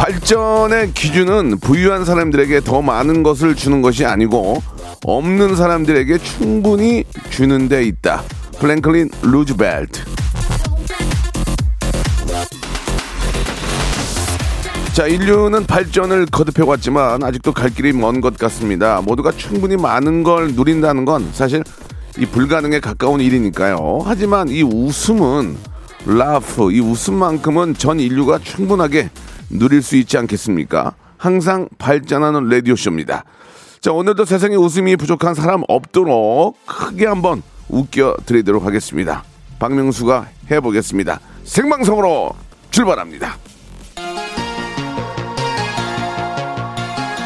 발전의 기준은 부유한 사람들에게 더 많은 것을 주는 것이 아니고 없는 사람들에게 충분히 주는 데 있다. 플랭클린 루즈벨트. 자, 인류는 발전을 거듭해 왔지만 아직도 갈 길이 먼 것 같습니다. 모두가 충분히 많은 걸 누린다는 건 사실 이 불가능에 가까운 일이니까요. 하지만 이 웃음은 라프, 이 웃음만큼은 전 인류가 충분하게 누릴 수 있지 않겠습니까? 항상 발전하는 라디오쇼입니다. 자, 오늘도 세상에 웃음이 부족한 사람 없도록 크게 한번 웃겨 드리도록 하겠습니다. 박명수가 해보겠습니다. 생방송으로 출발합니다.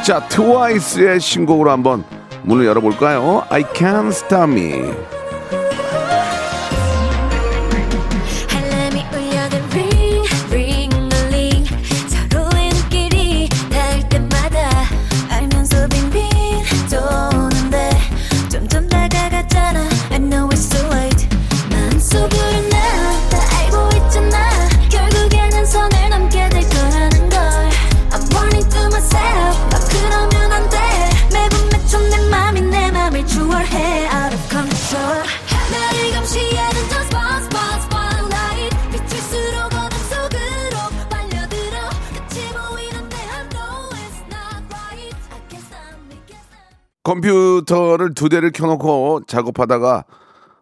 자, 트와이스의 신곡으로 한번 문을 열어볼까요? I can't stop me. 컴퓨터를 두 대를 켜놓고 작업하다가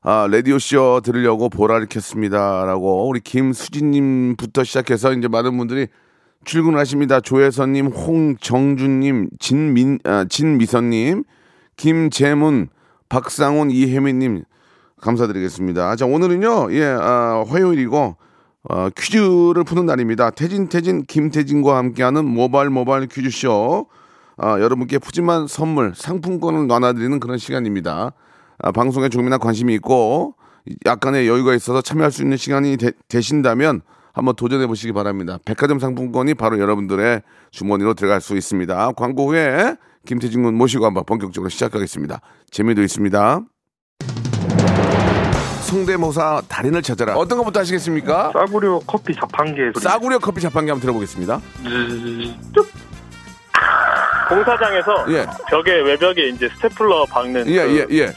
아, 라디오 쇼 들으려고 보라를 켰습니다라고 우리 김수진님부터 시작해서 이제 많은 분들이 출근하십니다. 조혜선님, 홍정준님, 진민, 아, 진미선님, 김재문, 박상훈, 이혜민님 감사드리겠습니다. 자 오늘은요, 예, 아, 화요일이고 어, 퀴즈를 푸는 날입니다. 태진 태진 김태진과 함께하는 모바일 모바일 퀴즈 쇼. 아, 여러분께 푸짐한 선물, 상품권을 나눠드리는 그런 시간입니다. 아, 방송에 조금이나 관심이 있고 약간의 여유가 있어서 참여할 수 있는 시간이 되, 신다면 한번 도전해 보시기 바랍니다. 백화점 상품권이 바로 여러분들의 주머니로 들어갈 수 있습니다. 광고 후에 김태진 군 모시고 한번 본격적으로 시작하겠습니다. 재미도 있습니다. 성대모사 달인을 찾아라. 어떤 것부터 하시겠습니까? 싸구려 커피 자판기에 소리. 싸구려 커피 자판기 한번 들어보겠습니다. 공사장에서 예. 벽에 외벽에 이제 스테플러 박는 예, 그 예, 예.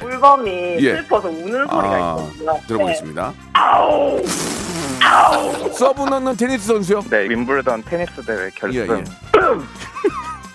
물범이 예. 슬퍼서 우는 소리가 아, 있거든요. 들어보겠습니다. 서브 넣는 테니스 선수요? 네, 윈블던 테니스 대회 예, 결승. 예.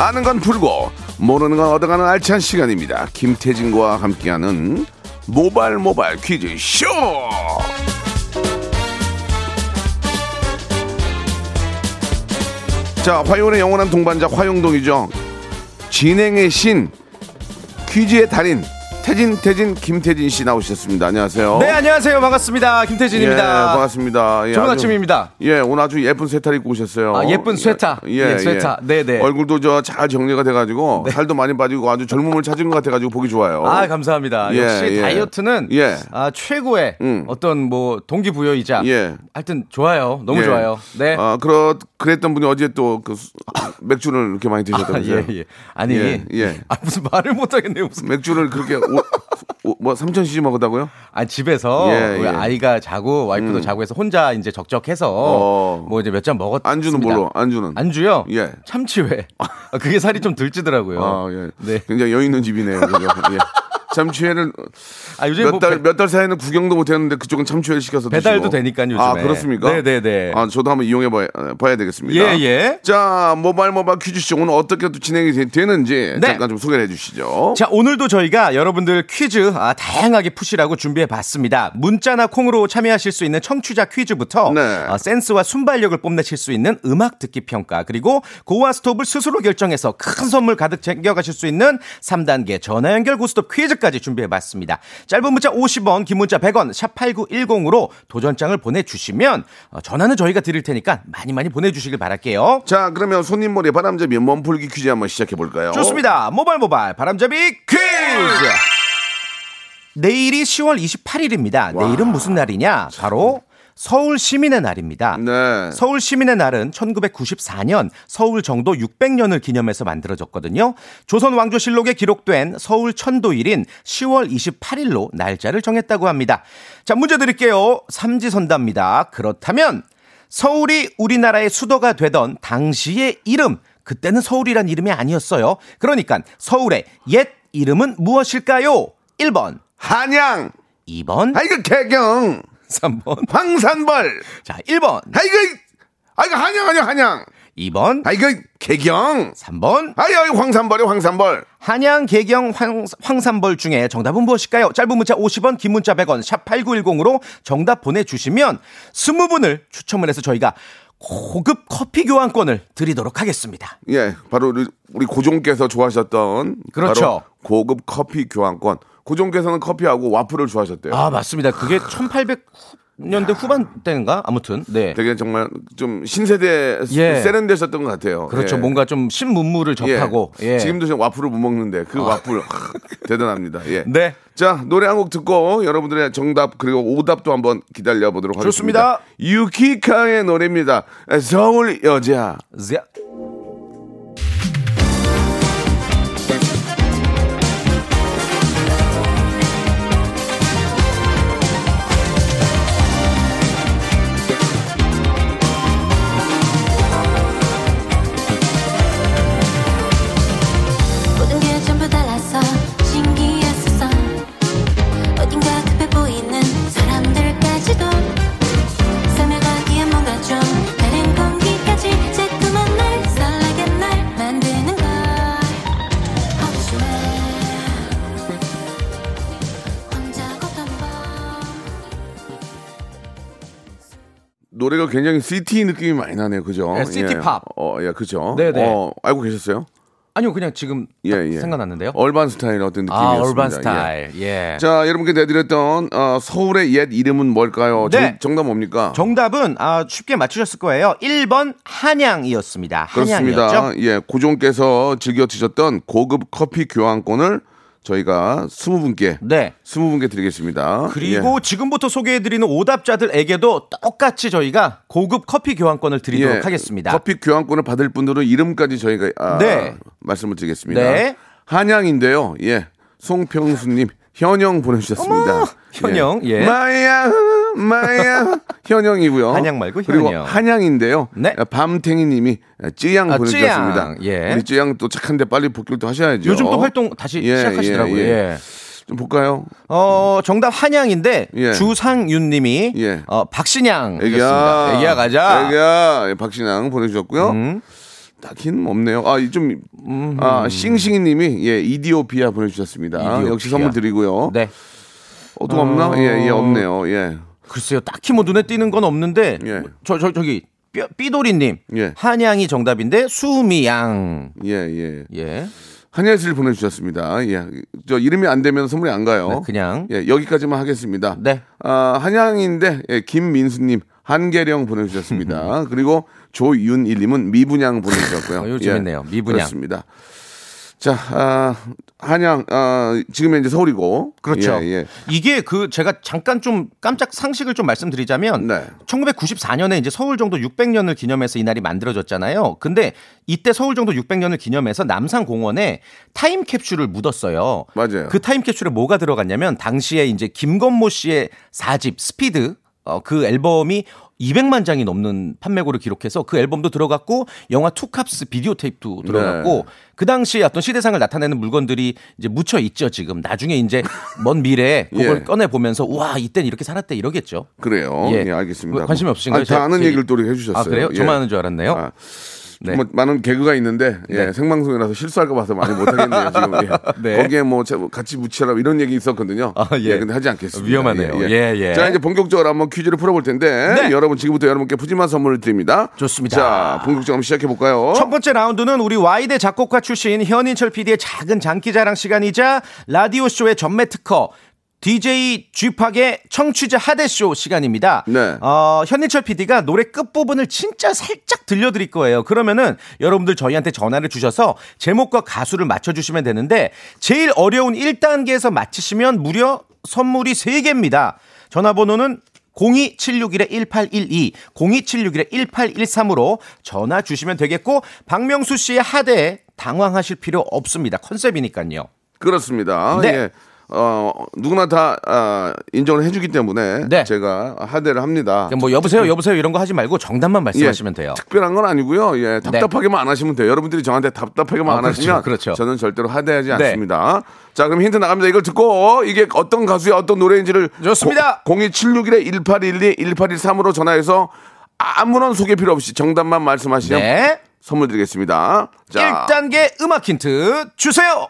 아는 건 풀고 모르는 건 얻어가는 알찬 시간입니다. 김태진과 함께하는 모발 모발 퀴즈 쇼. 자, 화요일의 영원한 동반자 화용동이죠. 진행의 신, 퀴즈의 달인 태진 태진 김태진 씨 나오셨습니다. 안녕하세요. 네, 안녕하세요. 반갑습니다. 예, 김태진입니다. 반갑습니다. 예, 좋은 아주- 아침입니다. 예, 오늘 아주 예쁜 세타 입고 오셨어요. 아, 예쁜 쇠타. 예, 쇠타. 네, 네. 얼굴도 저 잘 정리가 돼 가지고 살도 많이 빠지고 아주 젊음을 찾은 것 같아 가지고 보기 좋아요. 아, 감사합니다. 예, 역시 예. 다이어트는 예. 아, 최고의 음. 어떤 뭐 동기 부여이자 예. 하여튼 좋아요. 너무 예. 좋아요. 네. 아, 그렇 그랬던 분이 어제 또 그 맥주를 이렇게 많이 아, 드셨다면서요? 예, 예. 아니, 예, 예. 아, 무슨 말을 못 하겠네요. 무슨. 맥주를 그렇게 뭐 3,000cc 먹었다고요? 아, 집에서 예, 예. 아이가 자고 와이프도 음. 자고 해서 혼자 이제 적적해서 어. 뭐 이제 몇 잔 먹었 안주는 뭘로? 안주는? 안주요? 예. 참치회. 아, 그게 살이 좀 들찌더라고요. 아, 예. 네. 굉장히 여유 있는 집이네요. 그죠? 예. 참치회를 아, 요즘 몇뭐달 배- 몇달 사이에는 구경도 못 했는데 그쪽은 참치회를 시켜서 배달도 드시고. 되니까요, 요즘에. 아, 그렇습니까? 네네네. 아, 저도 한번 이용해 봐야, 봐야 되겠습니다. 예, 예. 자, 모바일 모바일 퀴즈쇼 오늘 어떻게 또 진행이 되- 되는지 네. 잠깐 좀 소개해 주시죠. 자, 오늘도 저희가 여러분들 퀴즈 아, 다양하게 푸시라고 준비해 봤습니다. 문자나 콩으로 참여하실 수 있는 청취자 퀴즈부터 네. 아, 센스와 순발력을 뽐내실 수 있는 음악 듣기 평가 그리고 고와 스톱을 스스로 결정해서 큰 선물 가득 챙겨가실 수 있는 3단계 전화 연결 고스톱 퀴즈 까지 준비해 봤습니다. 짧은 문자 50원, 긴 문자 100원, 샵 8910으로 도전장을 보내주시면 어, 전화는 저희가 드릴 테니까 많이 많이 보내주시길 바랄게요. 자, 그러면 손님머리 바람잡이 몸풀기 퀴즈 한번 시작해 볼까요? 좋습니다. 모발 모발 바람잡이 퀴즈. 내일이 10월 28일입니다. 내일은 무슨 날이냐? 바로 서울 시민의 날입니다. 네. 서울 시민의 날은 1994년 서울 정도 600년을 기념해서 만들어졌거든요. 조선 왕조실록에 기록된 서울 천도일인 10월 28일로 날짜를 정했다고 합니다. 자, 문제 드릴게요. 삼지선답니다. 그렇다면 서울이 우리나라의 수도가 되던 당시의 이름, 그때는 서울이란 이름이 아니었어요. 그러니까 서울의 옛 이름은 무엇일까요? 1번, 한양. 2번, 아이고 개경. 3번. 황산벌. 자, 1번, 아이고 아이고 한양 아니야 한양. 2번, 아이고 개경. 3번. 아이고 황산벌이 황산벌. 한양, 개경, 황, 황산벌 중에 정답은 무엇일까요? 짧은 문자 50원, 긴 문자 100원, 샵 8910으로 정답 보내주시면 20분을 추첨을 해서 저희가 고급 커피 교환권을 드리도록 하겠습니다. 예, 바로 우리, 우리 고종께서 좋아하셨던 그렇죠. 고급 커피 교환권. 고종께서는 커피하고 와플을 좋아하셨대요. 아, 맞습니다. 그게 1800 년대 후반대인가? 아무튼, 네. 되게 정말 좀 신세대 예. 세련되셨던 것 같아요. 그렇죠. 예. 뭔가 좀 신문물을 접하고. 예. 예. 지금도 지금 와플을 못 먹는데 그 와플 하, 대단합니다. 예. 네. 자 노래 한 곡 듣고 여러분들의 정답 그리고 오답도 한번 기다려 보도록 하겠습니다. 좋습니다. 유키카의 노래입니다. 서울 여자. 자, 노래가 굉장히 city 느낌이 많이 나네요. 그죠? 네, city 예. 팝. 어, 예, 그죠? 네네. 어, 알고 계셨어요? 아니요, 그냥 지금 예, 딱 예. 생각났는데요. urban 스타일 어떤 아, 느낌이었습니다. urban 예. 스타일. 예. 자, 여러분께 내드렸던 어, 서울의 옛 이름은 뭘까요? 네. 정, 답 뭡니까? 정답은 아, 쉽게 맞추셨을 거예요. 1번 한양이었습니다. 그렇습니다. 한양이었죠? 예, 고종께서 즐겨 드셨던 고급 커피 교환권을 저희가 20분께 네. 20분께 드리겠습니다. 그리고 예. 지금부터 소개해 드리는 오답자들에게도 똑같이 저희가 고급 커피 교환권을 드리도록 예, 하겠습니다. 커피 교환권을 받을 분들은 이름까지 저희가 아, 네. 말씀을 드리겠습니다. 네. 한양인데요. 예. 송평수 님 현영 보내주셨습니다. 어머, 현영, 예. 마야 마야 현영이고요. 한양 말고 그리고 현영. 한양인데요. 네. 밤탱이님이 찌양 아, 보내주셨습니다. 찌양, 예. 우리 찌양 또 착한데 빨리 복귀를 또 하셔야죠. 요즘 또 활동 다시 예, 시작하시더라고요. 예, 예. 예. 좀 볼까요? 어, 정답 한양인데 예. 주상윤님이 예. 어, 박신양 애기야. 애기야 가자. 애기야. 예, 박신양 보내주셨고요. 음. 딱히는 없네요. 아, 이 좀, 아, 싱싱이 님이, 예, 이디오피아 보내주셨습니다. 이디오피아. 역시 선물 드리고요. 네. 어, 또 없나? 예, 예, 없네요. 예. 글쎄요, 딱히 뭐 눈에 띄는 건 없는데 예. 저, 저 저기 삐- 삐돌이님 예. 한양이 정답인데 수미양 예, 예. 예. 한예슬 보내주셨습니다. 예, 저 이름이 안 되면 선물이 안 가요. 네, 그냥. 예, 여기까지만 하겠습니다. 네. 아, 한양인데 예, 김민수님 한계령 보내주셨습니다. 그리고 조윤일님은 미분양 보내주셨고요. 어, 이거 재밌네요. 미분양. 그렇습니다. 자, 아, 한양, 아, 지금은 이제 서울이고. 그렇죠. 예, 예. 이게 그 제가 잠깐 좀 깜짝 상식을 좀 말씀드리자면 네. 1994년에 이제 서울 정도 600년을 기념해서 이 날이 만들어졌잖아요. 근데 이때 서울 정도 600년을 기념해서 남산공원에 타임캡슐을 묻었어요. 맞아요. 그 타임캡슐에 뭐가 들어갔냐면 당시에 이제 김건모 씨의 4집 스피드 어, 그 앨범이 200만 장이 넘는 판매고를 기록해서 그 앨범도 들어갔고 영화 투캅스 비디오 테이프도 들어갔고 네. 그 당시에 어떤 시대상을 나타내는 물건들이 이제 묻혀 있죠 지금 나중에 이제 먼 미래에 그걸 예. 꺼내 보면서 와 이땐 이렇게 살았대 이러겠죠. 그래요. 예. 예, 알겠습니다. 관심이 없으신가요? 아니, 다 제- 아는 제 얘기를 또 해주셨어요. 아 그래요? 예. 저만 아는 줄 알았네요. 아, 네. 뭐 많은 개그가 있는데 예, 네. 생방송이라서 실수할 것 같아서 많이 못하겠네요 지금 예. 네. 거기에 뭐 제- 같이 묻히라 이런 얘기 있었거든요 아, 예. 근데 하지 않겠습니다 위험하네요. 예, 예. 자 이제 본격적으로 한번 퀴즈를 풀어볼 텐데 네. 여러분 지금부터 여러분께 푸짐한 선물을 드립니다 좋습니다. 자 본격적으로 시작해 볼까요 첫 번째 라운드는 우리 와이드 작곡가 출신 현인철 PD의 작은 장기자랑 시간이자 라디오 쇼의 전매 특허 DJ 쥐팍의 청취자 하대쇼 시간입니다. 네. 어, 현인철 PD가 노래 끝부분을 진짜 살짝 들려드릴 거예요. 그러면은 여러분들 저희한테 전화를 주셔서 제목과 가수를 맞춰주시면 되는데 제일 어려운 1단계에서 맞히시면 무려 선물이 3개입니다. 전화번호는 02761-1812, 02761-1813으로 전화 주시면 되겠고, 박명수 씨의 하대에 당황하실 필요 없습니다. 컨셉이니까요. 그렇습니다 네. 예. 어, 누구나 다 아, 인정을 해주기 때문에 네. 제가 하대를 합니다 뭐 여보세요, 여보세요 이런 거 하지 말고 정답만 말씀하시면 돼요. 특별한 건 아니고요. 예, 답답하게만 안 하시면 돼요. 여러분들이 저한테 답답하게만 아, 안 그렇죠, 하시면 그렇죠. 저는 절대로 하대하지 네. 않습니다. 자, 그럼 힌트 나갑니다. 이걸 듣고 이게 어떤 가수의 어떤 노래인지를 좋습니다. 02761-1812, 1813으로 전화해서 아무런 소개 필요 없이 정답만 말씀하시면 네. 선물 드리겠습니다. 자, 1단계 음악 힌트 주세요.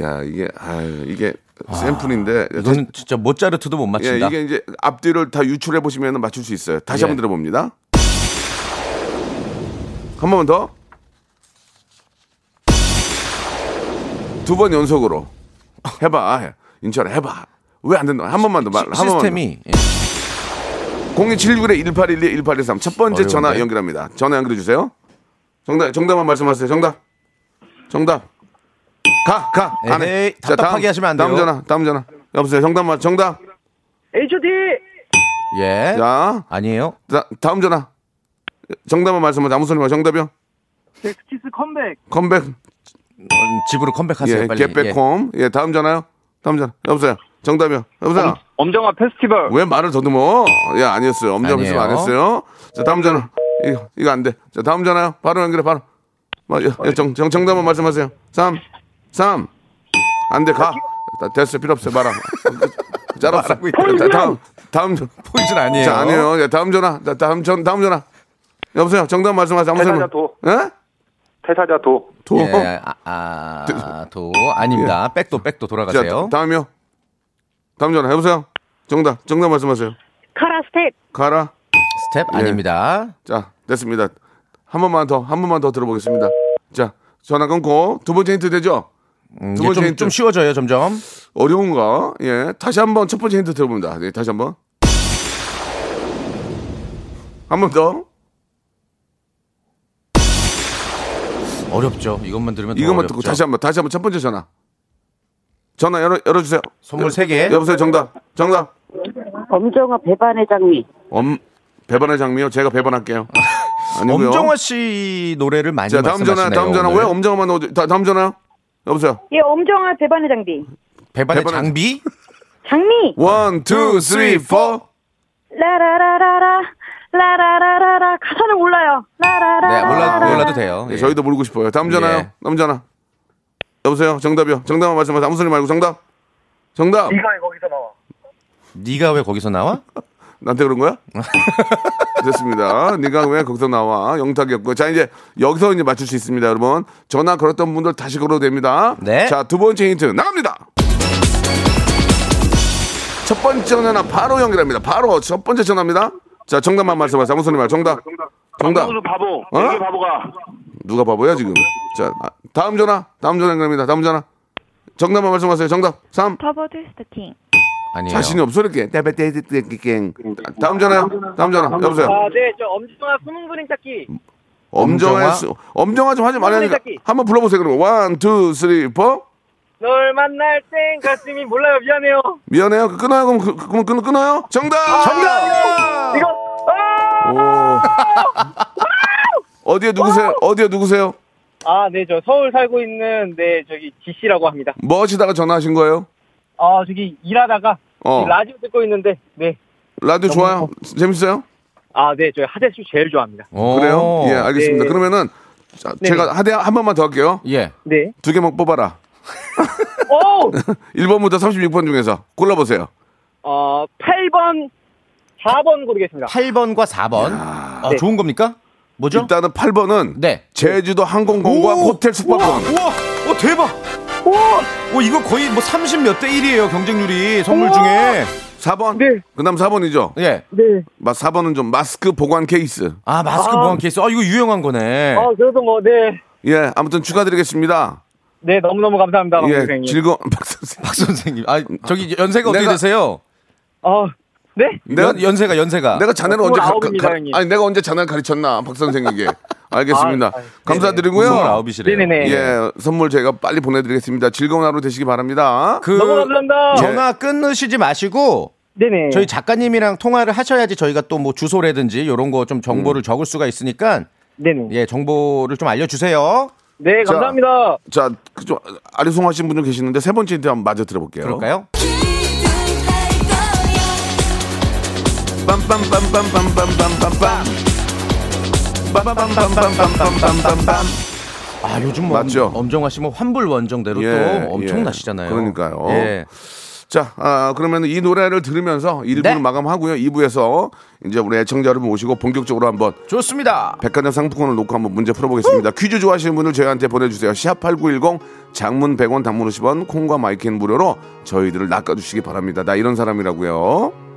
야, 이게 아유, 이게 샘플인데 이거는 진짜 모짜르트도 못 예, 맞춘다. 이게 이제 앞뒤를 다 유출해 보시면 맞출 수 있어요. 다시 예. 한번 들어봅니다. 한 번만 더. 두 번 연속으로 해봐. 인철아 해봐. 왜 안 된다? 한 번만 더 말. 한 번만 더. 시스템이 예. 02761에 1812 1813. 첫 번째 어려운데? 전화 연결합니다. 전화 연결해 주세요. 정답 정답만 말씀하세요. 정답. 정답. 가, 가. 가네. 자, 답답하게 하시면 안 돼요. 다음 전화. 다음 전화. 여보세요. 정답만 정답. HOD 예. 자, 아니에요. 자, 다음 전화. 정답만 말씀하세요. 아무 소리 마. 정답이요. 잭스키스 컴백 컴백. 음, 집으로 컴백하세요 예, 빨리. 예. 겟백홈. 예, 다음 전화요. 다음 전화. 여보세요. 정답이요. 여보세요. 엄 정화 페스티벌 왜 말을 더듬어? 예, 아니었어요. 엄정 아니에요. 안 했어요. 자, 다음 전화. 이거, 이거 안 돼. 자, 다음 전화요. 바로 연결해, 바로. 마- 예, 예, 정, 정, 정답 만 말씀하세요. 3, 3. 안 돼, 가. 다- 됐어. 필요 없어요. 말아. 짤 없어. 자, 다음, 다음, 전- 포인트는 아니에요. 자, 아니에요. 예, 다음 전화. 자, 다음 전, 다음 전화. 여보세요. 정답 말씀하세요. 아무 태사자 도 예? 태사자 도 도. 예, 아, 아, 도 아닙니다. 백도 백도 자, 돌아가세요. 다음이요. 다음 전화. 여보세요. 정답, 정답 말씀하세요. 카라 스텝. 가라. 스텝 예. 아닙니다. 자, 됐습니다. 한 번만 더, 한 번만 더 들어보겠습니다. 자, 전화 끊고 두 번째 힌트 되죠? 음, 두 번째 좀, 힌트. 좀 쉬워져요 점점. 어려운가? 예, 다시 한 번 첫 번째 힌트 들어봅니다. 네, 다시 한 번. 한 번 더. 어렵죠. 이것만 들으면 더 이것만 어렵죠. 듣고 다시 한 번, 다시 한 번 첫 번째 전화. 전화 열어 열어주세요. 선물 세 개. 여보세요, 정답, 정답. 엄정화 배반의 장미. 엄 배반의 장미요. 제가 배반할게요. 아니고요. 엄정화 씨 노래를 많이 자, 다음 전화, 다음 전화. 오늘. 왜 엄정화만 나오죠? 다, 다음 전화요. 여보세요. 예, 엄정화 배반의 장미. 배반의 배반의- 장비? 장미. one, two, three, four. 라라라라라. 라라라라라. 가사를 몰라요. 라라라라. 네, 몰라 몰라도 돼요. 네, 예. 저희도 모르고 싶어요. 다음 전화요. 예. 다음 전화. 여보세요. 정답이요. 정답만 말씀하세요. 아무 소리 말고 정답. 정답. 이거 거기서 나와 네가 왜 거기서 나와? 나한테 그런 거야? 됐습니다. 네가 왜 거기서 나와? 영탁이었고. 자, 이제 여기서 이제 맞출 수 있습니다, 여러분. 전화 걸었던 분들 다시 걸어도 됩니다. 네. 자, 두 번째 힌트 나갑니다. 첫 번째 전화 바로 연결합니다. 바로 첫 번째 전화입니다. 자, 정답만 말씀하세요. 아무 소리 말고 정답. 정답. 박명수 바보. 어? 바보가. 누가 바보야 지금? 자 아, 다음 전화. 다음 전화 연결합니다. 다음 전화. 정답만 말씀하세요. 정답. 3. 터보 Twist King. 아니에요. 자신이 없어 이렇게. 땡. 다음 전화요. 다음 전화. 여보세요. 네, 저 엄정화 숨은 그림 찾기. 엄정화 엄정화? 수- 엄정화 좀 하지 소리 찾기. 한번 불러보세요. 그럼 one, two, three, four. 널 만날 땐 가슴이 몰라요. 미안해요. 미안해요. 그- 끊어요. 그럼 그, 그럼 끊, 끊어요. 정답. 정답! 이거 아! 오. 어디에 누구세요? 어디에 누구세요? 아, 네, 저 서울 살고 있는 네 저기 지 씨라고 합니다. 뭐 하시다가 전화하신 거예요? 아, 저기 일하다가 어. 라디오 듣고 있는데 네. 라디오 좋아요? 재밌어요? 아, 네, 저 하대수 제일 좋아합니다. 오. 그래요? 예, 알겠습니다. 네. 그러면은 자, 네. 제가 하대 한 번만 더 할게요. 예. 네. 두 개만 뽑아라. 오! 1번부터 36번 중에서 골라보세요. 어, 8번 4번 고르겠습니다. 8번과 4번. 아, 네. 좋은 겁니까? 뭐죠? 일단은 8번은 네. 제주도 항공권과 오! 호텔 숙박권. 우와! 오, 대박! 오, 이거 거의 뭐 30 몇 대 1이에요, 경쟁률이. 선물 중에. 4번? 네. 그 다음 4번이죠? 예. 네. 4번은 좀 마스크 보관 케이스. 아, 마스크 아. 보안 케이스. 아, 이거 유용한 거네. 아, 그래도 뭐 네. 예, 아무튼 축하드리겠습니다. 네, 너무너무 감사합니다. 박 예, 선생님. 즐거운, 박 선생님. 박 선생님. 아, 저기 연세가 어떻게 내가- 되세요? 아, 네? 내가, 연, 연세가 연세가. 내가 자네를 언제 가, 29입니다, 가, 형님. 아니 내가 언제 자네를 가르쳤나 박 선생에게 알겠습니다. 아, 아, 감사드리고요. 29이시래요. 네네네. 예, 선물 저희가 빨리 보내드리겠습니다. 즐거운 하루 되시기 바랍니다. 그 너무 감사합니다. 전화 끊으시지 마시고 네네. 저희 작가님이랑 통화를 하셔야지 저희가 또 뭐 주소라든지 이런 거 좀 정보를 적을 수가 있으니까 네네. 예 정보를 좀 알려주세요. 네, 자. 감사합니다. 자, 그좀 아리송하신 분 좀 계시는데 세 번째 힌트 한번 마저 들어볼게요. 그럴까요? 아 요즘 뭐 맞죠? 엄정화 씨 뭐 환불 원정대로 예, 또 엄청나시잖아요. 예. 그러니까요. 예. 자, 아, 그러면 이 노래를 들으면서 1부를 네. 마감하고요. 2부에서 이제 우리 애청자 여러분 모시고 본격적으로 한번 좋습니다. 백화점 상품권을 놓고 한번 문제 풀어보겠습니다. 퀴즈 좋아하시는 분들 저희한테 보내주세요. 샵8910 장문 100원 단문 50원 콩과 마이크는 무료로 저희들을 낚아주시기 바랍니다. 나 이런 사람이라고요.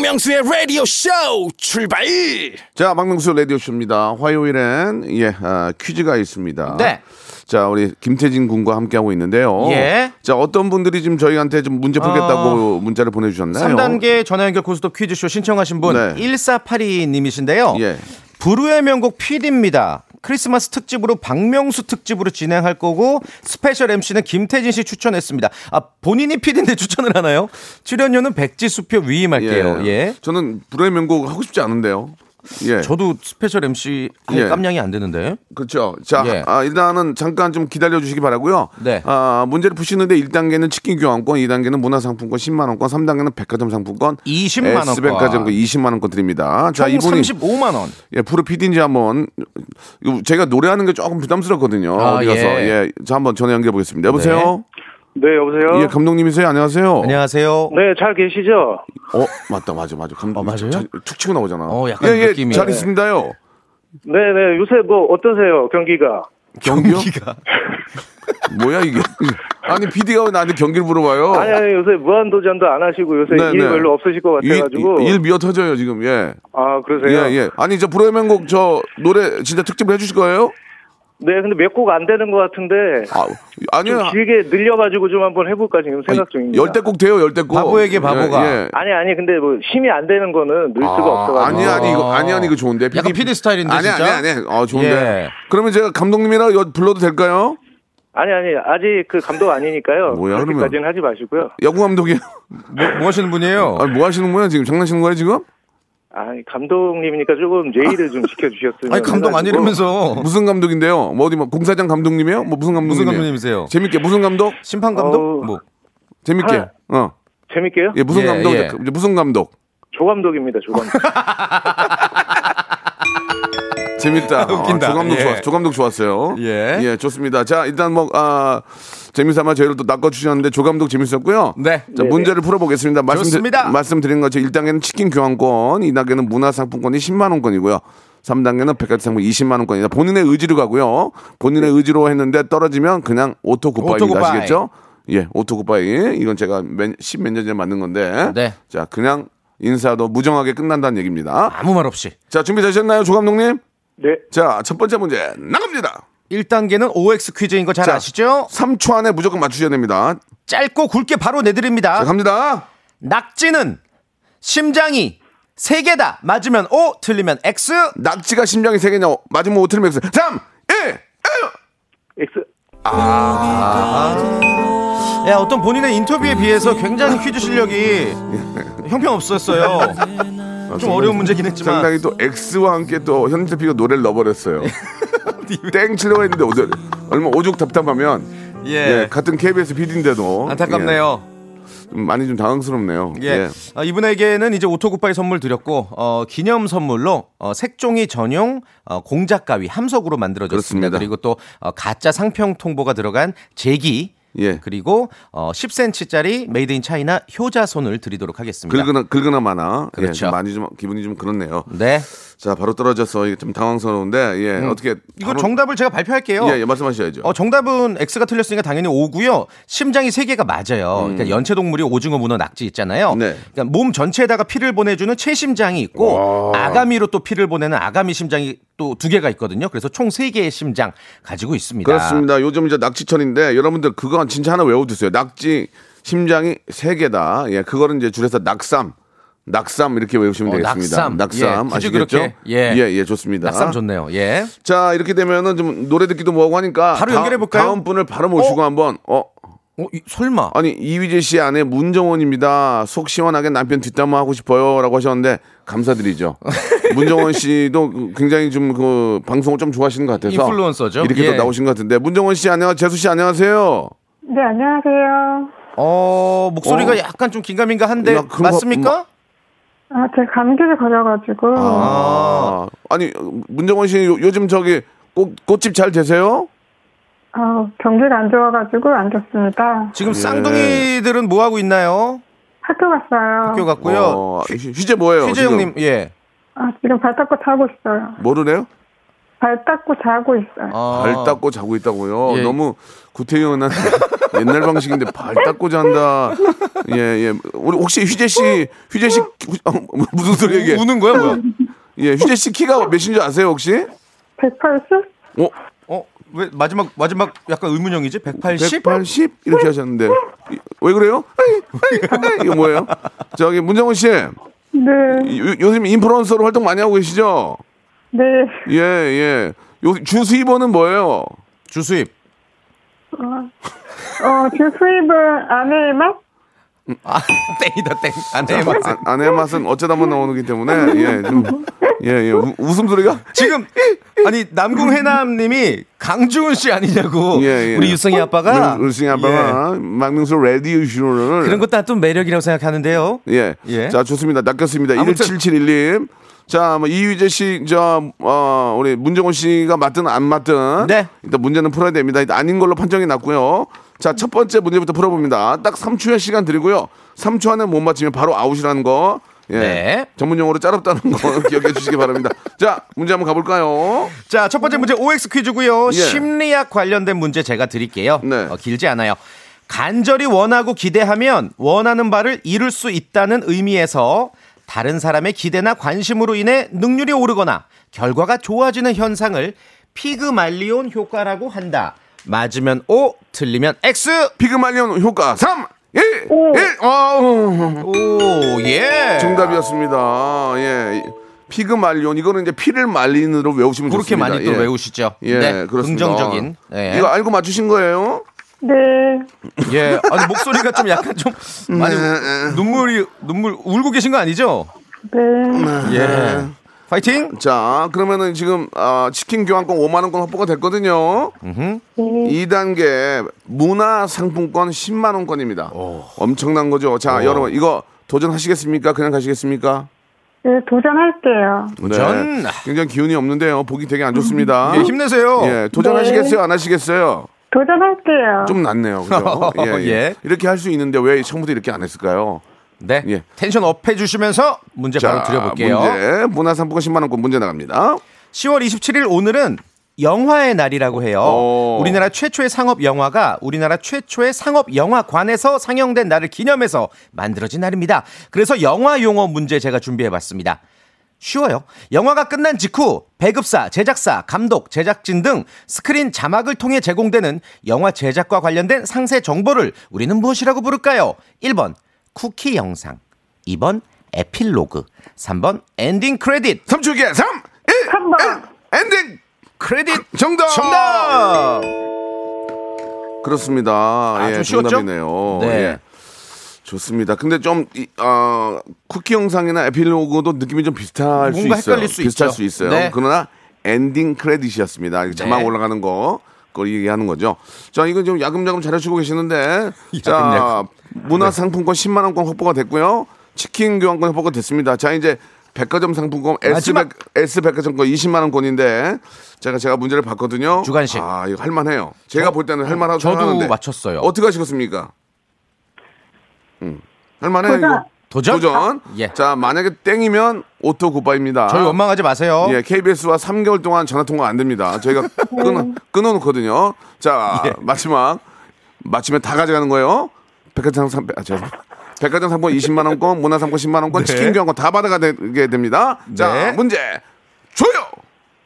박명수의 라디오 쇼 출발 자, 박명수 라디오 쇼입니다. 화요일엔, 예, 아, 퀴즈가 있습니다. 네. 자, 우리 김태진 군과 함께 하고 있는데요. 예. 자, 어떤 분들이 지금 저희한테 좀 문제 풀겠다고 문자를 보내주셨나요? 3단계 전화 연결 고스톱 퀴즈쇼 신청하신 분 네. 1482님이신데요. 예. 불후의 명곡 PD입니다. 크리스마스 특집으로 박명수 특집으로 진행할 거고 special MC는 김태진 씨 추천했습니다. 아 본인이 PD인데 추천을 하나요? 출연료는 백지수표 위임할게요. 예. 저는 불후의 명곡 하고 싶지 않은데요. 예. 저도 special MC 할 예. 깜냥이 안 되는데. 그렇죠. 자, 예. 아, 일단은 잠깐 좀 기다려 주시기 바라고요. 네. 아, 문제를 푸시는데 1단계는 치킨 교환권, 2단계는 문화상품권 10만 원권, 3단계는 백화점 상품권 20만 원권. S백화점권 20만 원권 드립니다. 자, 총 이분이 35만 원. 예, 프로 PD인지 한번 제가 노래하는 게 조금 부담스럽거든요. 아, 어디 가서 예. 예. 자, 한번 전화 연결해 보겠습니다. 여보세요? 네, 여보세요? 예, 감독님이세요? 안녕하세요. 안녕하세요. 네, 잘 계시죠? 어, 맞다. 맞아. 맞아. 감독 어, 맞아요? 자- 툭 치고 나오잖아. 어, 약간 예, 예, 느낌이. 잘 네. 있습니다요. 네, 네. 요새 뭐 어떠세요, 경기가? 경기요? 경기가. 뭐야 이게? 아니 PD가 왜 나한테 경기를 물어봐요? 아니, 아니, 요새 무한도전도 안 하시고 요새 네, 일 네. 별로 없으실 것 일, 같아가지고. 일 미어 터져요 지금. 예. 아, 그러세요? 예, 예. 아니 저 불의 명곡 저 노래 진짜 특집을 해주실 거예요? 네, 근데 몇 곡 안 되는 것 같은데. 아, 아니요. 좀 길게 늘려가지고 좀 한번 해볼까 지금 생각 중입니다. 열대 곡 돼요, 열대 곡. 바보에게 바보가. 예, 예. 아니, 아니, 근데 뭐 힘이 안 되는 거는 늘 수가 아, 없어가지고. 아니 아니 이거 아니 아니 이거 좋은데. 약간 PD 스타일인데, 아니 진짜? 아니 아니. 어 좋은데. 예. 그러면 제가 감독님이랑 여- 불러도 될까요? 아니, 아니, 아직 그 감독 아니니까요. 뭐야, 그러면? 그렇게까지는 하지 마시고요. 여구 감독이요. 뭐, 뭐 하시는 분이에요? 아니 뭐 하시는 거예요 지금? 장난치는 거예요 지금? 아, 감독님이니까 조금 예의를 좀 지켜주셨으면. 아니 감독. 아니라면서 무슨 감독인데요? 뭐 어디 뭐 공사장 감독님이에요? 뭐 무슨 감독님? 무슨 감독님이세요? 재밌게 무슨 감독? 심판 감독? 어우. 뭐 재밌게. 하- 어. 재밌게요? 예, 무슨 예, 감독? 예. 이제 무슨 감독? 조 감독입니다, 조 감독. 재밌다. 웃긴다. 아, 조 감독 예. 좋았, 조 감독 좋았어요. 예. 좋습니다. 자, 일단 뭐, 아, 재미삼아 저희를 또 낚아주셨는데 조 감독 재밌었고요. 네. 자, 문제를 풀어보겠습니다. 말씀, 좋습니다. 말씀드린 것처럼 1단계는 치킨 교환권, 2단계는 문화상품권이 10만원권이고요. 3단계는 백화점 상품 20만 원권이다. 본인의 의지로 가고요. 본인의 의지로 했는데 떨어지면 그냥 auto goodbye입니다. 아시겠죠? 예, auto goodbye. 이건 제가 몇, 10몇 년 전에 만든 건데. 네. 자, 그냥 인사도 무정하게 끝난다는 얘기입니다. 아무 말 없이 자, 준비되셨나요, 조 감독님? 네. 자, 첫 번째 문제 나갑니다. 1단계는 OX 퀴즈인 거 잘 자. 아시죠? 3초 안에 무조건 맞추셔야 됩니다. 짧고 굵게 바로 내드립니다. 자, 갑니다. 낙지는 심장이 세 개다. 맞으면 O, 틀리면 X. 낙지가 심장이 세 개냐? 맞으면 O, 틀리면 X. 3, 1, X. 야, 어떤 본인의 인터뷰에 비해서 굉장히 퀴즈 실력이 형편없었어요. 좀 어려운 문제긴 했지만. 상당히 또 X와 함께 또 현 PD가 노래를 넣어버렸어요. 땡 치려고 했는데 얼마 오죽 답답하면 예. 예, 같은 KBS PD인데도 안타깝네요. 많이 좀 당황스럽네요. 예. 아, 이분에게는 이제 auto goodbye 선물 드렸고 어, 기념 선물로 어, 색종이 전용 어, 공작 가위 함석으로 만들어졌습니다. 그렇습니다. 그리고 또 어, 가짜 상평 통보가 들어간 제기 예. 그리고 어, 10cm짜리 made in China 효자손을 드리도록 하겠습니다. 긁으나 긁으나 마나 예, 그렇죠. 좀 많이 좀 기분이 좀 그렇네요. 네. 자 바로 떨어져서 이게 좀 당황스러운데 예 어떻게 음. 이거 바로- 정답을 제가 발표할게요. 예, 예 말씀하셔야죠. 어, 정답은 X가 틀렸으니까 당연히 O고요. 심장이 세 개가 맞아요. 그러니까 연체 동물이 오징어, 문어, 낙지 있잖아요. 음. 네. 그러니까 몸 전체에다가 피를 보내주는 체심장이 있고 아가미로 또 피를 보내는 아가미 심장이 또 두 개가 있거든요. 그래서 총 세 개의 심장 가지고 있습니다. 그렇습니다. 요즘 이제 낙지철인데 여러분들 그거 진짜 하나 외워두세요. 낙지 심장이 세 개다. 예, 그거는 이제 줄여서 낙삼. 낙삼 이렇게 외우시면 어, 되겠습니다. 낙삼. 낙삼 예, 아시겠죠? 그렇게. 예. 예, 예, 좋습니다. 낙삼 좋네요. 예. 자, 이렇게 되면은 좀 노래 듣기도 뭐하고 하니까 바로 다음- 연결해 볼까요? 다음 분을 바로 모시고 어? 한번 어 어, 이- 설마. 아니 이휘재 씨 아내 문정원입니다. 속 시원하게 남편 뒷담화 하고 싶어요라고 하셨는데 감사드리죠. 문정원 씨도 굉장히 좀 그 방송을 좀 좋아하시는 것 같아서 인플루언서죠. 이렇게 또 예. 나오신 것 같은데 문정원 씨 안녕, 재수 씨 안녕하세요. 네, 안녕하세요. 어, 목소리가 어. 약간 좀 긴가민가한데 야, 맞습니까? 아, 제 감기를 걸려가지고. 아, 아니 문정원 씨 요, 요즘 저기 꽃 꽃집 잘 되세요? 아, 경기가 안 좋아가지고 안 좋습니다. 지금 예. 쌍둥이들은 뭐 하고 있나요? 학교 갔어요. 학교 갔고요. 어, 휴- 휴재 뭐예요? 휘재 지금? 형님, 예. 아, 지금 발 닦고 자고 있어요. 뭐르래요? 발 닦고 자고 있어요. 아. 발 닦고 자고 있다고요. 예. 너무 구태연한 옛날 방식인데 발 닦고 잔다. 예, 예. 우리 혹시 휴재 씨, 휴재 씨 후- 어, 무슨 소리 이게? 우는 거야, 뭐야? 예, 휴재 씨 키가 몇인 줄 아세요, 혹시? 180? 어, 어? 왜 마지막 마지막 약간 의문형이지? 180? 180 이렇게 하셨는데 이- 왜 그래요? 이거 뭐예요? 저기 문정훈 씨, 네, 요, 요즘 인플루언서로 활동 많이 하고 계시죠? 네. 예, 예. 요 주수입원은 뭐예요? 주수입. 어, 주 수입은 아내의 맛? 아, 땡이다, 땡. 안 돼, 맞 아, 아내의 맛은 어쩌다 한번 나오기 때문에 예, 좀, 예, 예. 우- 웃음소리가 지금 아니 남궁 해남님이 강주은 씨 아니냐고 예, 예. 우리 유성이 아빠가 울승이 아빠가 막명수 라디오 쇼를 예. 그런 것도 또 매력이라고 생각하는데요. 예. 예. 자, 좋습니다. 낚였습니다. 아무튼- 1771님. 자, 뭐 이휘재 씨, 저, 어, 우리 문정원 씨가 맞든 안 맞든. 네. 일단 문제는 풀어야 됩니다. 일단 아닌 걸로 판정이 났고요. 자, 첫 번째 문제부터 풀어봅니다. 딱 3초의 시간 드리고요. 3초 안에 못 맞히면 바로 아웃이라는 거. 예. 네. 전문 용어로 짜롭다는 거 기억해 주시기 바랍니다. 자, 문제 한번 가볼까요? 자, 첫 번째 문제 OX 퀴즈고요. 예. 심리학 관련된 문제 제가 드릴게요. 네. 어, 길지 않아요. 간절히 원하고 기대하면 원하는 바를 이룰 수 있다는 의미에서 다른 사람의 기대나 관심으로 인해 능률이 오르거나 결과가 좋아지는 현상을 피그말리온 효과라고 한다. 맞으면 O, 틀리면 X. 피그말리온 효과 3, 1, 1. 어, 오, 예. 정답이었습니다. 예. 피그말리온 이거는 이제 피를 말린으로 외우시면 그렇게 좋습니다. 많이 또 예. 외우시죠. 예, 네, 그렇습니다. 긍정적인. 예. 이거 알고 맞추신 거예요? 네. 예. 아니 목소리가 좀 약간 좀 많이 네, 눈물이 눈물 울고 계신 거 아니죠? 네. 예. 파이팅! 자, 그러면은 지금 아, 치킨 교환권 5만 원권 확보가 됐거든요. 네. 2단계 문화 상품권 10만 원권입니다. 엄청난 거죠. 자, 여러분 이거 도전하시겠습니까? 그냥 가시겠습니까? 네, 도전할게요. 도전. 네. 굉장히 기운이 없는데요. 보기 되게 안 좋습니다. 예, 힘내세요. 예, 도전하시겠어요? 안 하시겠어요? 도전할게요. 좀 낫네요. 그죠? 예, 예. 예. 이렇게 할 수 있는데 왜 처음부터 이렇게 안 했을까요? 네. 예. 텐션 up 해주시면서 문제 바로 드려볼게요. 문제 문화상품권 10만 원권 문제 나갑니다. 10월 27일 오늘은 영화의 날이라고 해요. 오. 우리나라 최초의 상업 영화가 우리나라 최초의 상업 영화관에서 상영된 날을 기념해서 만들어진 날입니다. 그래서 영화 용어 문제 제가 준비해 봤습니다. 쉬워요. 영화가 끝난 직후 배급사, 제작사, 감독, 제작진 등 스크린 자막을 통해 제공되는 영화 제작과 관련된 상세 정보를 우리는 무엇이라고 부를까요? 1번 쿠키 영상, 2번 에필로그, 3번 엔딩 크레딧. 3초기에 3, 1, 3번. 엔딩 크레딧 정답. 정답. 그렇습니다. 아, 예? 정답이네요. 네. 예. 좋습니다. 근데 좀, 이, 어, 쿠키 영상이나 에필로그도 느낌이 좀 비슷할 수 있어요. 헷갈릴 수 비슷할 있죠. 수 있어요. 네. 그러나 엔딩 크레딧이었습니다. 이게 자막 네. 올라가는 거. 그걸 얘기하는 거죠. 자, 이건 좀 야금야금 잘해주고 계시는데. 자. 문화상품권 10만원권 확보가 됐고요. 치킨 교환권 확보가 됐습니다. 자, 이제 백화점 상품권 마지막. S백, S백화점권 20만 원권인데. 제가, 제가 문제를 봤거든요. 주관식. 아, 이거 할만해요. 제가 볼 때는 할만하다고 저도 생각하는데. 맞췄어요. 어떻게 하시겠습니까? 음. 할만해 요, 도전. 도전? 예. 자, 만약에 땡이면 auto goodbye입니다. 저희 원망하지 마세요. 예, KBS와 3개월 동안 전화 통화 안 됩니다. 저희가 끊어 끊어 놓거든요. 자, 예. 마지막 마침에 다 가져가는 거예요. 백화점 상 아, 죄송. 백화점 상품 20만 원권, 문화 상품 10만 원권, 네. 치킨 교환권 다 받아가게 됩니다. 자, 네. 문제 줘요.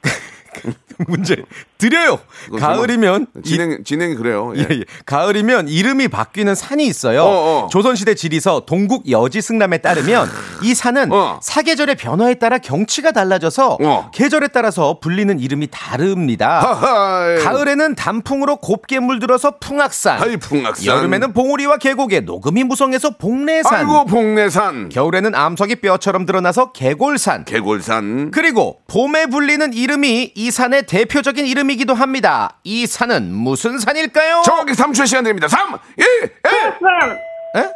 문제 드려요. 가을이면 이- 진행 진행이 그래요. 예. 예, 예. 가을이면 이름이 바뀌는 산이 있어요. 어, 어. 조선시대 지리서 동국여지승람에 따르면 이 산은 어. 사계절의 변화에 따라 경치가 달라져서 어. 계절에 따라서 불리는 이름이 다릅니다. 하하. 가을에는 단풍으로 곱게 물들어서 풍악산. 아이 풍악산. 여름에는 봉우리와 계곡에 녹음이 무성해서 봉래산. 아이고 봉래산, 겨울에는 암석이 뼈처럼 드러나서 개골산. 개골산. 그리고 봄에 불리는 이름이 이 산의 대표적인 이름 이기도 합니다. 이 산은 무슨 산일까요? 정확히 3초의 시간 드립니다. 3, 2, 1. 설악산. 에?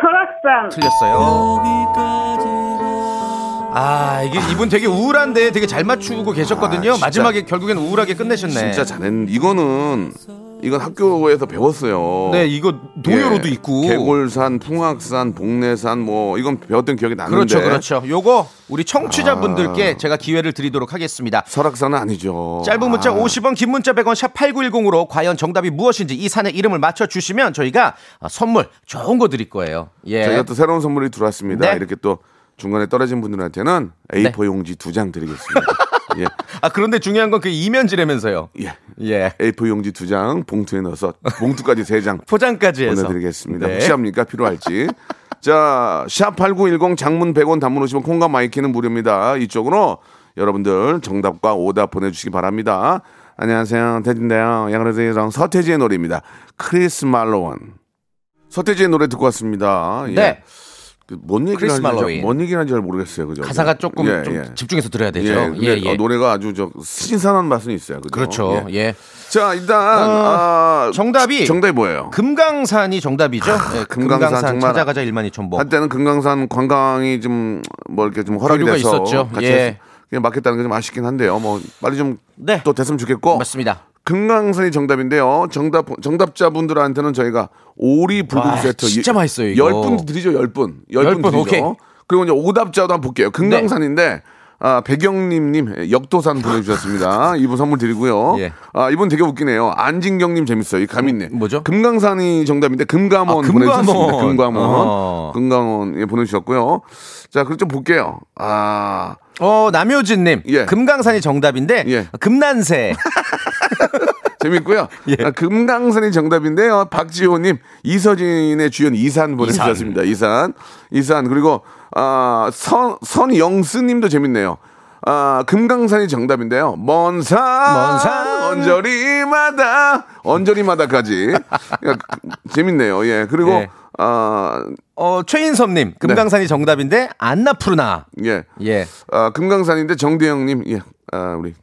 설악산. 틀렸어요. 아, 이게 이분 되게 우울한데 되게 잘 맞추고 계셨거든요. 아, 진짜. 마지막에 결국엔 우울하게 끝내셨네. 진짜 잘했는데 이거는 이건 학교에서 배웠어요. 네, 이거 동요로도 예. 있고. 개골산, 풍악산, 복내산 뭐 이건 배웠던 기억이 나는데. 그렇죠, 그렇죠. 요거 우리 아. 청취자분들께 제가 기회를 드리도록 하겠습니다. 설악산은 아니죠. 짧은 문자 아, 50원, 긴 문자 100원, 샵 8910으로 과연 정답이 무엇인지 이 산의 이름을 맞춰주시면 저희가 어, 선물 좋은 거 드릴 거예요. 예. 저희가 또 새로운 선물이 들어왔습니다. 네. 이렇게 또 중간에 떨어진 분들한테는 A4 용지 두 장 드리겠습니다. 예, 아, 그런데 중요한 건 그 이면지라면서요. 예. 예. A4 용지 두 장 봉투에 넣어서 봉투까지 세 장 포장까지 해서. 보내드리겠습니다. 네. 혹시 합니까? 필요할지. 자, 샵 8910 장문 100원 단문 오시면 콩과 마이K는 무료입니다. 이쪽으로 여러분들 정답과 오답 보내주시기 바랍니다. 안녕하세요. 태진데요. 양그래서 서태지의 노래입니다. 크리스말로윈. 서태지의 노래 듣고 왔습니다. 예. 네. 그 뭔 얘기를 크리스 하는지. 뭔 얘기를 하는지 잘 모르겠어요. 그죠? 가사가 조금 예, 좀 예. 집중해서 들어야 되죠. 예, 예, 예. 어, 노래가 아주 저 신선한 맛은 있어요. 그죠? 그렇죠. 예. 자, 일단 어, 아, 정답이 정답이 뭐예요? 금강산이 정답이죠. 예, 금강산 금강산, 정말 찾아가자 일만이천보. 한때는 금강산 관광이 좀 뭐 이렇게 좀 허락이 돼서 있었죠. 같이 예. 그냥 맡겠다는 게 좀 아쉽긴 한데요. 뭐 빨리 좀또 네. 됐으면 좋겠고. 맞습니다. 금강산이 정답인데요. 정답 정답자분들한테는 저희가 오리 불고기 와, 세트 진짜 맛있어요, 이거. 10분 드리죠. 10분. 10분, 열 분, 드리죠. 오케이. 그리고 이제 오답자도 한번 볼게요. 금강산인데 아, 백영림님 역도산 보내주셨습니다. 이분 선물 드리고요. 예. 아, 이분 되게 웃기네요. 안진경님 재밌어요. 이 감있네. 뭐죠? 금강산이 정답인데 금감원 아, 금감원. 보내주셨습니다. 금감원. 어. 금강원 예, 보내주셨고요. 자, 그럼 좀 볼게요. 아, 어, 남효진님. 예. 금강산이 정답인데, 예. 금난새. 재밌고요. 예. 아, 금강산이 정답인데요. 박지호님, 이서진의 주연 이산 보내주셨습니다. 이산. 이산. 그리고, 아, 선, 선영스님도 재밌네요. 아, 금강산이 정답인데요. 먼 산, 먼 산. 언저리마다, 언저리마다까지. 야, 재밌네요. 예. 그리고, 예. 아, 어, 최인섭님, 금강산이 정답인데, 안나푸르나. 예. 예. 아, 금강산인데 정대영님, 예. 아, 우리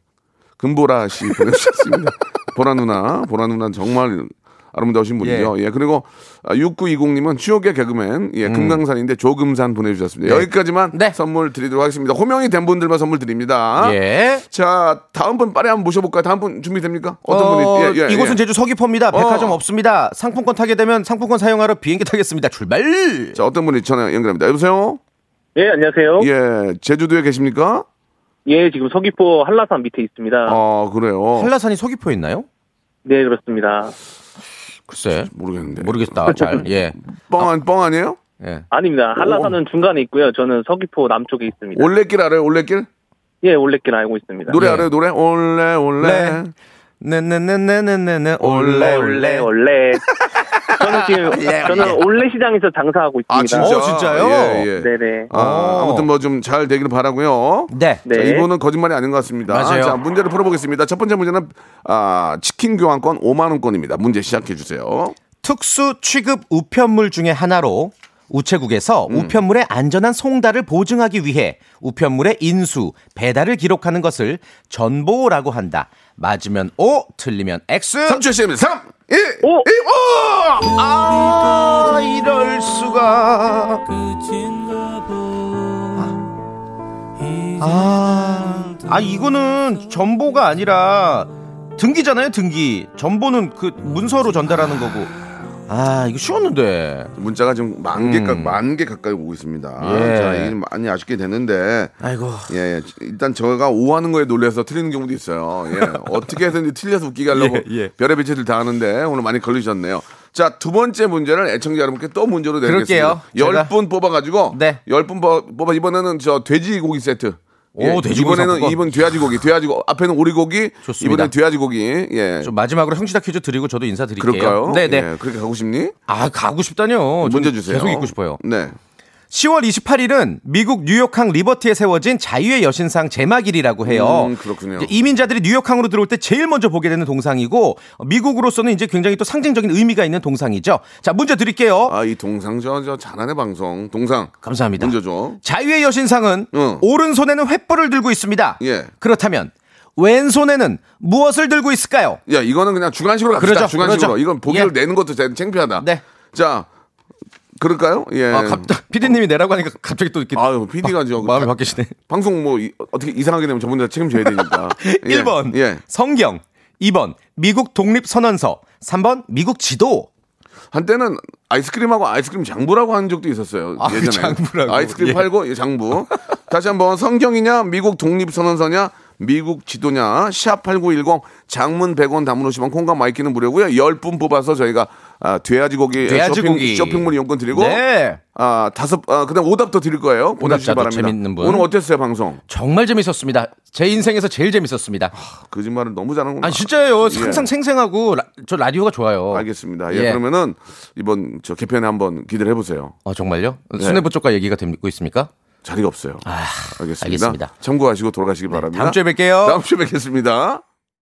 금보라 씨 보내주셨습니다. 보라 누나, 보라 누나 정말 아름다우신 분이죠. 예. 그리고 아, 6920님은 추억의 개그맨, 예, 금강산인데 조금산 보내주셨습니다. 음. 네. 여기까지만 네. 선물 드리도록 하겠습니다. 호명이 된 분들만 선물 드립니다. 예. 자, 다음 분 빨리 한번 모셔볼까요? 다음 분 준비됩니까? 어떤 어, 분이? 예, 예, 이곳은 예. 제주 서귀포입니다. 백화점 어. 없습니다. 상품권 타게 되면 상품권 사용하러 비행기 타겠습니다. 출발! 자, 어떤 분이 전화 연결합니다. 여보세요? 예, 안녕하세요. 예. 예, 제주도에 계십니까? 지금 서귀포 한라산 밑에 있습니다. 아, 그래요. 한라산이 서귀포에 있나요? 네, 그렇습니다. 글쎄. 모르겠는데. 모르겠다. 잘. 예. 뻥, 뻥 아니에요? 예. 아닙니다. 한라산은 중간에 있고요. 저는 서귀포 남쪽에 있습니다. 올레길 알아요? 올레길? 예, 올레길 알고 있습니다. 노래 예. 알아요? 노래? 올레, 올레. 네네네네네네 올레, 올레, 올레. 저는 지금, 저는 올레 시장에서 장사하고 아, 있습니다. 진짜? 어, 진짜요? 예, 예. 네네. 아, 어. 아무튼 뭐 좀 잘 되기를 바라고요. 네. 네. 자, 이분은 거짓말이 아닌 것 같습니다. 맞아요. 자, 문제를 풀어보겠습니다. 첫 번째 문제는 아, 치킨 교환권 5만 원권입니다. 문제 시작해 주세요. 특수 취급 우편물 중에 하나로 우체국에서 음. 우편물의 안전한 송달을 보증하기 위해 우편물의 인수, 배달을 기록하는 것을 전보라고 한다. 맞으면 O, 틀리면 X. 3초 시작입니다. 3, 2, 1, 오! 5! 아, 이럴 수가. 아, 아 이거는 전보가 아니라 등기잖아요, 등기. 전보는 그 문서로 전달하는 거고. 아, 이거 쉬웠는데. 문자가 지금 만 개, 음. 만개 가까이 오고 있습니다. 예. 자, 이게 많이 아쉽게 됐는데. 아이고. 예, 예. 일단 저가 오하는 거에 놀래서 틀리는 경우도 있어요. 예. 어떻게 해서든지 틀려서 웃기게 하려고 예, 예. 별의 빛을 다 하는데 오늘 많이 걸리셨네요. 자, 두 번째 문제를 애청자 여러분께 또 문제로 그럴게요. 내겠습니다. 열 제가- 분 뽑아가지고 네. 열분 뽑아 이번에는 저 돼지고기 세트. 예, 오, 돼지고기 이번에는 상품권. 이번 돼지고기, 돼지고 앞에는 오리고기, 좋습니다. 이번엔 돼지고기. 예. 좀 마지막으로 형시다 퀴즈 드리고 저도 인사드릴게요. 그럴까요? 네, 네. 예, 그렇게 가고 싶니? 아, 가고 싶다뇨. 좀 문제 주세요. 계속 있고 싶어요. 네. 10월 28일은 미국 뉴욕항 리버티에 세워진 자유의 여신상 제막일이라고 해요. 음, 그렇군요. 이민자들이 뉴욕항으로 들어올 때 제일 먼저 보게 되는 동상이고 어, 미국으로서는 이제 굉장히 또 상징적인 의미가 있는 동상이죠. 자, 문제 드릴게요. 아, 이 동상 저, 저 잘하네 방송. 동상. 감사합니다. 문제 줘. 자유의 여신상은 응. 오른손에는 횃불을 들고 있습니다. 예. 그렇다면 왼손에는 무엇을 들고 있을까요? 야, 이거는 그냥 주관식으로 갑시다. 그러죠, 주관식으로. 그러죠. 이건 보기를 예. 내는 것도 되- 창피하다. 네. 자, 그럴까요? 예. 아, 갑, PD님이 내라고 하니까 갑자기 또 이렇게 아유, PD가 저 마음이 바뀌시네. 방송 뭐 이- 어떻게 이상하게 되면 저분들 책임져야 되니까. 예. 1번 예. 성경, 2번 미국 독립 선언서, 3번 미국 지도. 한때는 아이스크림하고 아이스크림 장부라고 하는 적도 있었어요. 아, 예전에. 장부라고. 아이스크림 예. 팔고 예, 장부. 다시 한번 성경이냐, 미국 독립 선언서냐, 미국 지도냐, 샵8910 장문 100원 단문 오시면 콩과 마이K는 무료고요. 10분 뽑아서 저희가 아, 돼지고기, 돼지고기. 쇼핑, 쇼핑 몰 이용권 드리고 네. 아, 다섯 아, 그다음 오답도 드릴 거예요. 보내주시기 바랍니다. 재밌는 분. 오늘 어땠어요, 방송? 정말 재밌었습니다. 제 인생에서 제일 재밌었습니다. 거짓말을 너무 잘하는구나. 아 진짜예요. 예. 항상 생생하고 라- 저 라디오가 좋아요. 알겠습니다. 예, 예. 그러면은 이번 저 개편에 한번 기대를 해 보세요. 어, 정말요? 수뇌부 쪽과 얘기가 되고 있습니까? 자리가 없어요. 알겠습니다. 알겠습니다. 참고하시고 돌아가시기 바랍니다. 다음 주에 뵐게요. 다음 주에 뵙겠습니다.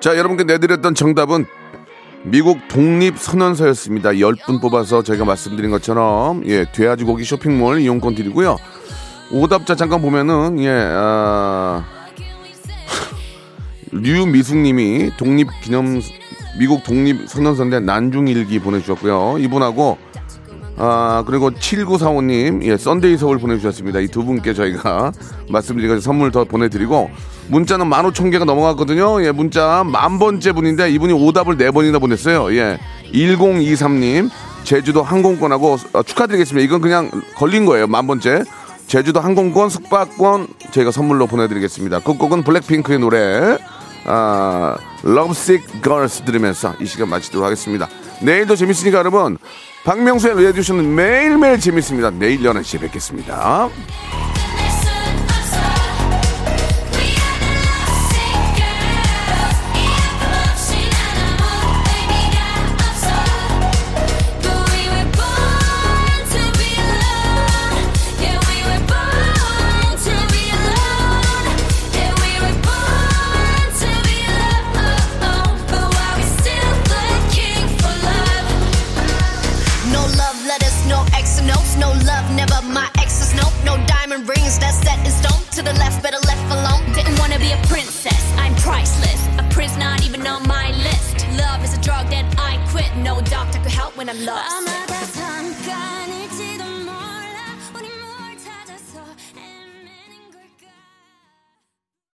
자, 여러분께 내드렸던 정답은 미국 독립선언서였습니다. 10분 뽑아서 저희가 말씀드린 것처럼, 예, 돼지고기 쇼핑몰 이용권 드리고요. 오답자 잠깐 보면은, 예, 아, 류미숙님이 독립기념, 미국 독립선언서인데 난중일기 보내주셨고요. 이분하고, 아, 그리고 7945님, 예, 썬데이 서울 보내주셨습니다. 이 두 분께 저희가 말씀드리고 선물 더 보내드리고, 문자는 15,000개가 넘어갔거든요. 예, 문자 만 번째 분인데 이분이 오답을 네 번이나 보냈어요. 예, 1023님, 제주도 항공권하고 어, 축하드리겠습니다. 이건 그냥 걸린 거예요. 만 번째. 제주도 항공권, 숙박권 저희가 선물로 보내드리겠습니다. 끝곡은 블랙핑크의 노래, 아, Lovesick Girls 들으면서 이 시간 마치도록 하겠습니다. 내일도 재밌으니까 여러분, 박명수의 레디오쇼는 매일매일 재밌습니다. 내일 11시에 뵙겠습니다.